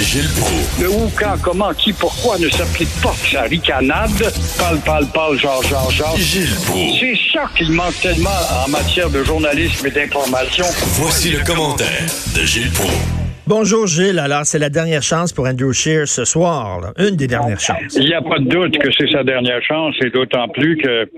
Gilles Proulx. Le où, quand, comment, qui, pourquoi ne s'applique pas sa ricanade? Parle, parle, parle, genre, genre, genre. Gilles Proulx. C'est ça qu'il manque tellement en matière de journalisme et d'information. Voici le commentaire de Gilles Proulx. Bonjour Gilles, alors c'est la dernière chance pour Andrew Scheer ce soir, là. une des dernières chances. Il n'y a pas de doute que c'est sa dernière chance, et d'autant plus que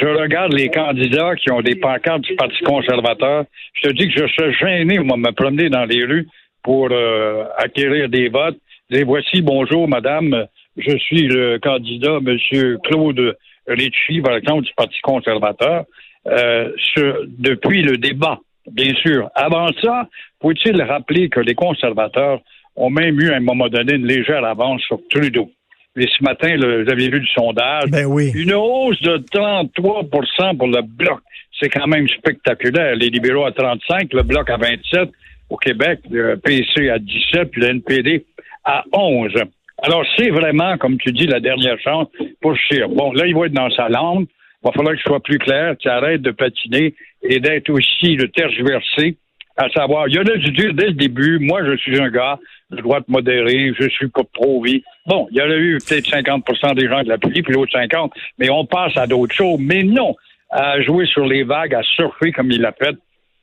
je regarde les candidats qui ont des pancartes du Parti conservateur. Je te dis que je serais gêné, moi, de me promener dans les rues pour euh, acquérir des votes. Et voici, bonjour, madame, je suis le candidat, monsieur Claude Ritchie, par exemple, du Parti conservateur, euh, depuis le débat, bien sûr. Avant ça, faut-il rappeler que les conservateurs ont même eu à un moment donné une légère avance sur Trudeau. Et ce matin, vous avez vu le sondage, Ben oui. une hausse de 33% pour le bloc. C'est quand même spectaculaire. Les libéraux à 35, le bloc à 27, au Québec, le PC à 17, puis le NPD à 11. Alors, c'est vraiment, comme tu dis, la dernière chance pour Scheer. Bon, là, il va être dans sa langue. Il va falloir que je sois plus clair, qu'il arrête de patiner et d'être aussi le tergiversé, à savoir, il y en a dû dire dès le début, moi, je suis un gars de droite modérée, je suis pas pro-vie. Bon, il y en a eu peut-être 50% des gens de l'appui, puis l'autre 50, mais on passe à d'autres choses. Mais non, à jouer sur les vagues, à surfer comme il l'a fait,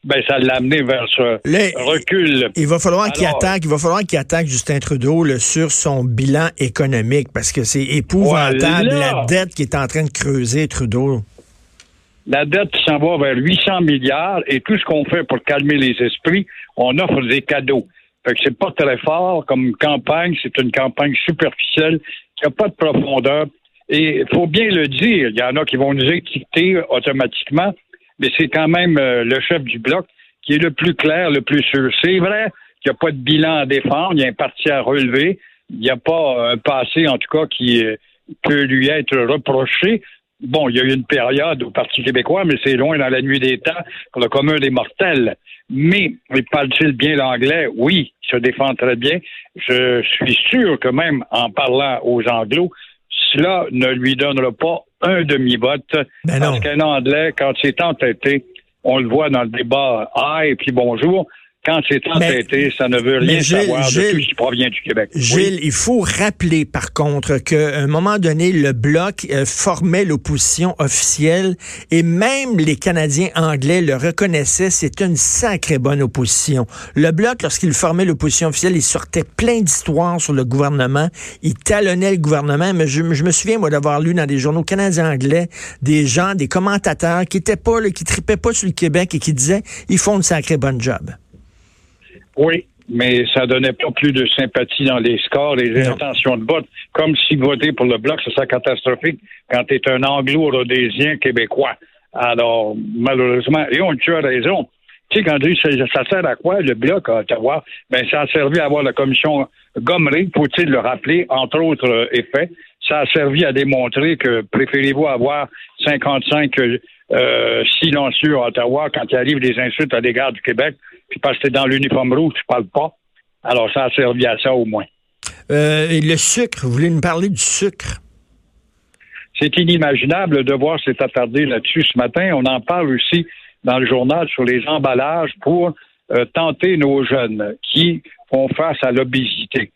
ben, ça l'a amené vers ce recul. Il va falloir qu'il attaque, il va falloir qu'il attaque Justin Trudeau là, sur son bilan économique parce que c'est épouvantable Voilà. la dette qui est en train de creuser Trudeau. La dette s'en va vers 800 milliards et tout ce qu'on fait pour calmer les esprits, on offre des cadeaux. Fait que c'est pas très fort comme campagne, c'est une campagne superficielle qui n'a pas de profondeur. Et il faut bien le dire, il y en a qui vont nous étiqueter automatiquement, mais c'est quand même euh, le chef du bloc qui est le plus clair, le plus sûr. C'est vrai qu'il n'y a pas de bilan à défendre, il y a un parti à relever, il n'y a pas un passé, en tout cas, qui euh, peut lui être reproché. Bon, il y a eu une période au Parti québécois, mais c'est loin dans la nuit des temps pour le commun des mortels. Mais, parle-t-il bien l'anglais? Oui, il se défend très bien. Je suis sûr que même en parlant aux anglos, cela ne lui donnera pas un demi-vote. Ben parce qu'un anglais, quand c'est entêté, on le voit dans le débat Ah et puis bonjour. Quand c'est entêté, ça ne veut rien Gilles, savoir de Gilles, tout ce qui provient du Québec. Oui. Gilles, il faut rappeler par contre qu'à un moment donné, le bloc euh, formait l'opposition officielle et même les Canadiens anglais le reconnaissaient, c'est une sacrée bonne opposition. Le bloc, lorsqu'il formait l'opposition officielle, il sortait plein d'histoires sur le gouvernement, il talonnait le gouvernement, mais je, je me souviens, moi, d'avoir lu dans des journaux canadiens anglais des gens, des commentateurs qui étaient pas, là, qui tripaient pas sur le Québec et qui disaient, ils font une sacrée bonne job. Oui, mais ça donnait pas plus de sympathie dans les scores et les intentions de vote. Comme si voter pour le bloc, ce serait catastrophique quand tu es un anglo-rhodésien québécois. Alors, malheureusement, et on tu as raison. Tu sais, quand on dit ça, ça sert à quoi le bloc à Ottawa? Ben, ça a servi à avoir la commission Gomery, faut-il le rappeler, entre autres euh, effets. Ça a servi à démontrer que préférez-vous avoir 55 euh, silencieux à Ottawa quand il arrive des insultes à l'égard du Québec, puis parce que t'es dans l'uniforme rouge, tu parles pas. Alors, ça a servi à ça au moins. Euh, et le sucre, vous voulez nous parler du sucre? C'est inimaginable de voir s'est attardé là-dessus ce matin. On en parle aussi dans le journal sur les emballages pour euh, tenter nos jeunes qui font face à l'obésité.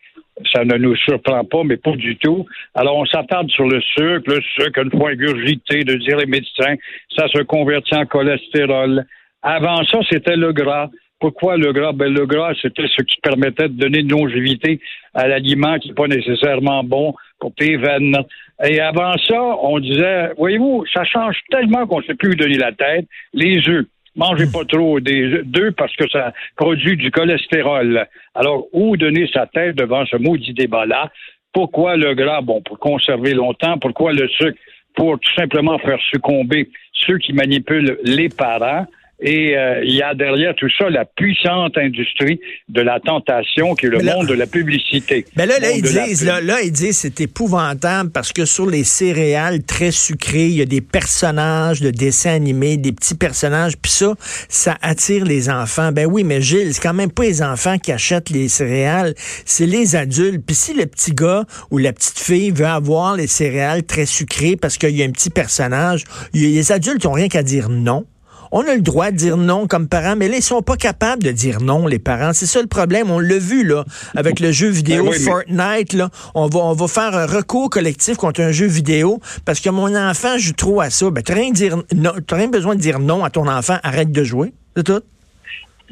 Ça ne nous surprend pas, mais pas du tout. Alors, on s'attarde sur le sucre. Le sucre, une fois ingurgité, de dire les médecins, ça se convertit en cholestérol. Avant ça, c'était le gras. Pourquoi le gras? Ben, le gras, c'était ce qui permettait de donner de longévité à l'aliment qui n'est pas nécessairement bon pour tes veines. Et avant ça, on disait, voyez-vous, ça change tellement qu'on ne sait plus où donner la tête. Les œufs. Mangez pas trop des d'œufs parce que ça produit du cholestérol. Alors, où donner sa tête devant ce maudit débat-là? Pourquoi le gras? Bon, pour conserver longtemps. Pourquoi le sucre? Pour tout simplement faire succomber ceux qui manipulent les parents. Et euh, il y a derrière tout ça la puissante industrie de la tentation qui est le Mais là- monde de la publicité. Ben là, là, ils disent, là, là, ils disent, c'est épouvantable parce que sur les céréales très sucrées, il y a des personnages de dessins animés, des petits personnages, puis ça, ça attire les enfants. Ben oui, mais Gilles, c'est quand même pas les enfants qui achètent les céréales, c'est les adultes. Puis si le petit gars ou la petite fille veut avoir les céréales très sucrées parce qu'il y a un petit personnage, les adultes ont rien qu'à dire non. On a le droit de dire non comme parents, mais là, ils sont pas capables de dire non, les parents. C'est ça le problème. On l'a vu, là, avec le jeu vidéo Ben oui, Fortnite, là. On va, on va faire un recours collectif contre un jeu vidéo parce que mon enfant joue trop à ça. Ben, t'as rien, dire non- t'as rien besoin de dire non à ton enfant. Arrête de jouer. C'est tout.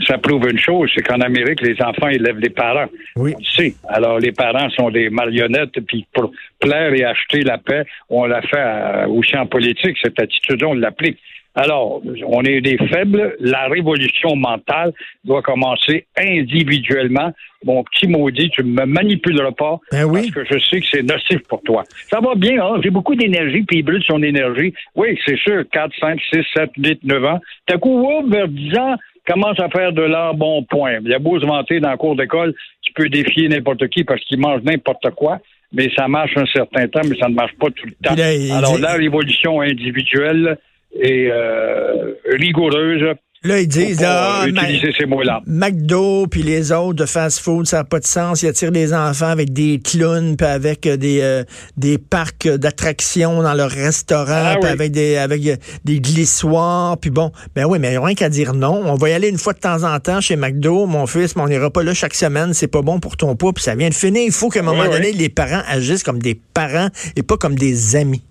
ça prouve une chose, c'est qu'en Amérique, les enfants élèvent les parents. Oui. On le sait. Alors, les parents sont des marionnettes, puis pour plaire et acheter la paix, on l'a fait euh, aussi en politique, cette attitude-là, on l'applique. Alors, on est des faibles. La révolution mentale doit commencer individuellement. Mon petit maudit, tu ne me manipuleras pas Ben oui. parce que je sais que c'est nocif pour toi. Ça va bien, hein? j'ai beaucoup d'énergie, puis il brûle son énergie. Oui, c'est sûr, 4, 5, 6, 7, 8, 9 ans. T'as coup, hop, vers 10 ans, commence à faire de l'art bon point. Il a beau se vanter dans le cours d'école, tu peux défier n'importe qui parce qu'il mange n'importe quoi, mais ça marche un certain temps, mais ça ne marche pas tout le temps. Là, Alors, dit- la révolution individuelle est euh, rigoureuse. Là, ils disent, ah, Ma- utiliser ces mots-là. McDo puis les autres de fast-food, ça n'a pas de sens. Ils attirent les enfants avec des clowns puis avec euh, des euh, des parcs d'attractions dans leur restaurant Ah puis oui. avec des avec euh, des glissoires puis bon, ben oui, mais il n'y a rien qu'à dire non. On va y aller une fois de temps en temps chez McDo, mon fils, mais on n'ira pas là chaque semaine. C'est pas bon pour ton poids puis ça vient de finir. Il faut qu'à un moment Oui, oui. donné, les parents agissent comme des parents et pas comme des amis.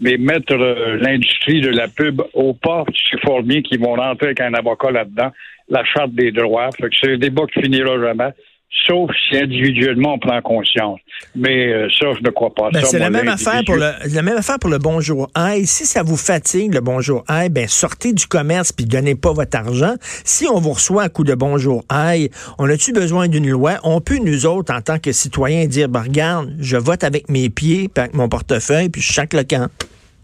Mais mettre euh, l'industrie de la pub au pas, c'est fort bien qu'ils vont rentrer avec un avocat là-dedans, la charte des droits. C'est un débat qui finira jamais, sauf si individuellement on prend conscience. Mais euh, ça, je ne crois pas. Ben, c'est la même affaire pour le la même affaire pour le bonjour Aïe. Si ça vous fatigue le bonjour Aïe, ben sortez du commerce puis donnez pas votre argent. Si on vous reçoit à coup de bonjour Aïe, on a-tu besoin d'une loi? On peut nous autres en tant que citoyens dire ben, regarde, je vote avec mes pieds puis avec mon portefeuille puis je chaque le camp.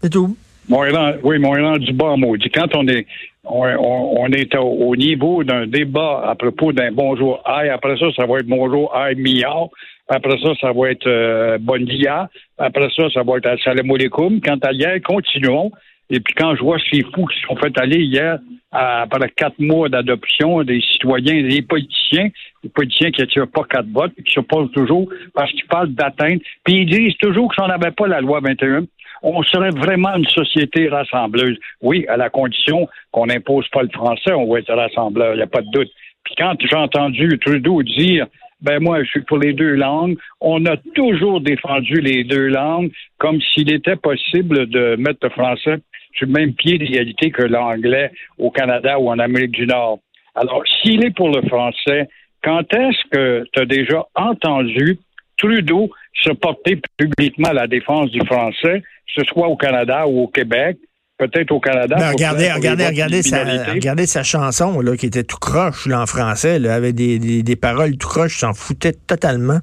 C'est tout. Mon élan- oui, mon élan du bas maudit. Quand on est on, on- on est au, au niveau d'un débat à propos d'un bonjour aïe, après ça, ça va être bonjour aïe milliard. Après ça, ça va être euh, bon dia. Après ça, ça va être assalamu alaikum. Quant à hier, continuons. Et puis quand je vois ces fous qui sont fait aller hier, après quatre mois d'adoption, des citoyens, des politiciens, des politiciens qui n'attirent pas quatre votes, qui s'opposent toujours parce qu'ils parlent d'atteinte. Puis ils disent toujours que si on n'avait pas la loi 21, on serait vraiment une société rassembleuse. Oui, à la condition qu'on n'impose pas le français, on va être rassembleur, il n'y a pas de doute. Puis quand j'ai entendu Trudeau dire ben moi, je suis pour les deux langues. On a toujours défendu les deux langues comme s'il était possible de mettre le français sur le même pied d'égalité que l'anglais au Canada ou en Amérique du Nord. Alors, s'il est pour le français, quand est-ce que tu as déjà entendu Trudeau se porter publiquement à la défense du français, que ce soit au Canada ou au Québec, peut-être au Canada. Ben, regardez, pour regardez, regardez sa, minorités. regardez sa chanson là, qui était tout croche là, en français, là, avec des, des, des paroles tout croche, s'en foutait totalement.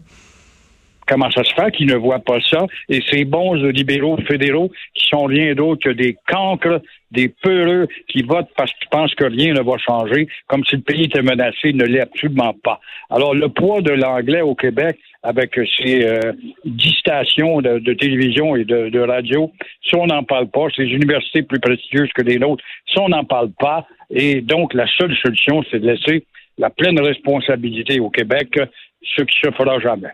Comment ça se fait qu'ils ne voient pas ça? Et ces bons libéraux fédéraux qui sont rien d'autre que des cancres, des peureux qui votent parce qu'ils pensent que rien ne va changer, comme si le pays était menacé, ne l'est absolument pas. Alors, le poids de l'anglais au Québec, avec ses euh, dix stations de, télévision et de, radio, ça, on n'en parle pas. Ces universités plus prestigieuses que les nôtres, ça, on n'en parle pas. Et donc, la seule solution, c'est de laisser la pleine responsabilité au Québec, ce qui se fera jamais.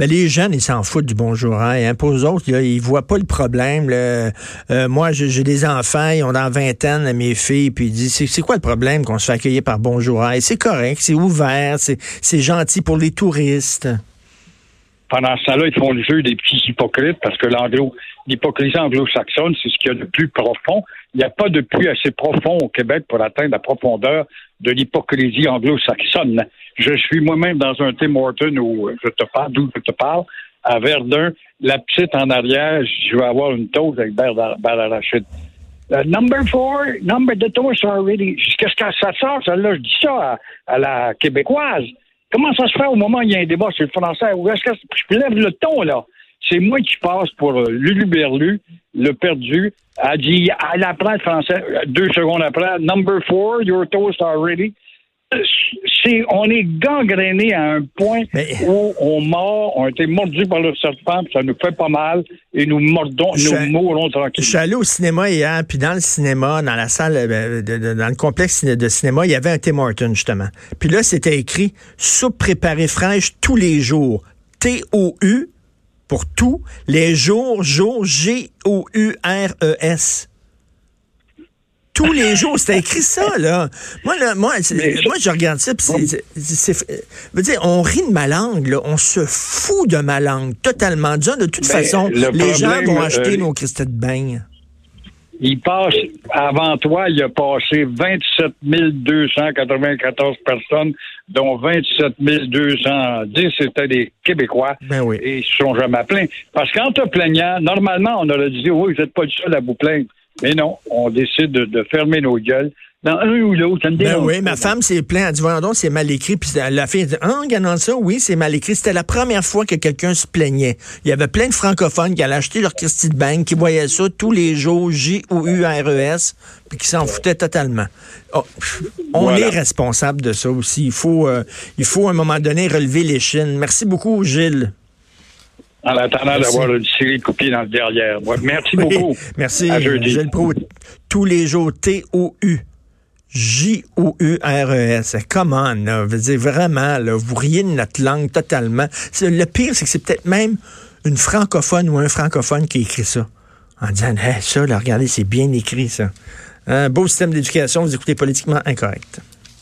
Ben, les jeunes, ils s'en foutent du bonjour. Hein? Pour eux autres, là, ils voient pas le problème. Euh, moi, j'ai des enfants, ils ont dans vingtaine, mes filles, puis ils disent, c'est quoi le problème qu'on se fait accueillir par bonjour? Hein? C'est correct, c'est ouvert, c'est gentil pour les touristes. Pendant ce temps-là, ils font le jeu des petits hypocrites parce que l'hypocrisie anglo-saxonne, c'est ce qu'il y a de plus profond. Il n'y a pas de puits assez profond au Québec pour atteindre la profondeur de l'hypocrisie anglo-saxonne. Je suis moi-même dans un Tim Horton où je te parle, d'où je te parle, à Verdun. La petite en arrière, je vais avoir une toast avec beurre d'arachide. Euh, number four, number the toast already. Qu'est-ce que ça sort, celle-là? Je dis ça à la québécoise. Comment ça se fait au moment où il y a un débat sur le français? Où je lève le ton, là? C'est moi qui passe pour euh, Lulu Berlu, le perdu. Elle dit, elle apprend le français. Euh, Deux secondes après, number four, your toast are ready. C'est, on est gangréné à un point Mais- où on mord, on a été mordu par le serpent, puis ça nous fait pas mal, et nous mordons, Je nous suis- mourrons Je suis allé au cinéma hier, puis dans le cinéma, dans la salle, euh, de- de- dans le complexe de cinéma, il y avait un Tim Horton, justement. Puis là, c'était écrit soupe préparée fraîche tous les jours. T-O-U pour tout, les jours, jours, G-O-U-R-E-S. Tous les jours. C'était écrit ça, là. Moi, là, moi, moi je regarde ça, puis dire, on rit de ma langue, là. On se fout de ma langue, totalement. de toute façon, les gens vont acheter euh, nos cristaux de bain. Il passe, avant toi, il a passé 27 294 personnes, dont 27 210 c'était des Québécois. Ben oui. Et ils se sont jamais plaints. Parce qu'en te plaignant, normalement, on aurait dit, oui, vous n'êtes pas du seul à vous plaindre. Mais non, on décide de, fermer nos gueules dans un ou l'autre. Ben oui, ma femme s'est plainte. Elle dit, voyons donc, c'est mal écrit. Puis la fille a dit, ah, regardant ça, oui, c'est mal écrit. C'était la première fois que quelqu'un se plaignait. Il y avait plein de francophones qui allaient acheter leur Christie de Bank, qui voyaient ça tous les jours, J ou U R E S, puis qui s'en foutaient totalement. Oh, on est responsable de ça aussi. Il faut, euh, il faut à un moment donné relever les chines. Merci beaucoup, Gilles en attendant d'avoir une série de copies dans le derrière. merci beaucoup. Merci. Gilles Pro. Tous les jours, T-O-U. J-O-U-R-E-S. Comment, là? Veux dire, vraiment, là, vous riez de notre langue totalement. Le pire, c'est que c'est peut-être même une francophone ou un francophone qui écrit ça. En disant, hey, ça, là, regardez, c'est bien écrit, ça. Un beau système d'éducation, vous écoutez politiquement incorrect.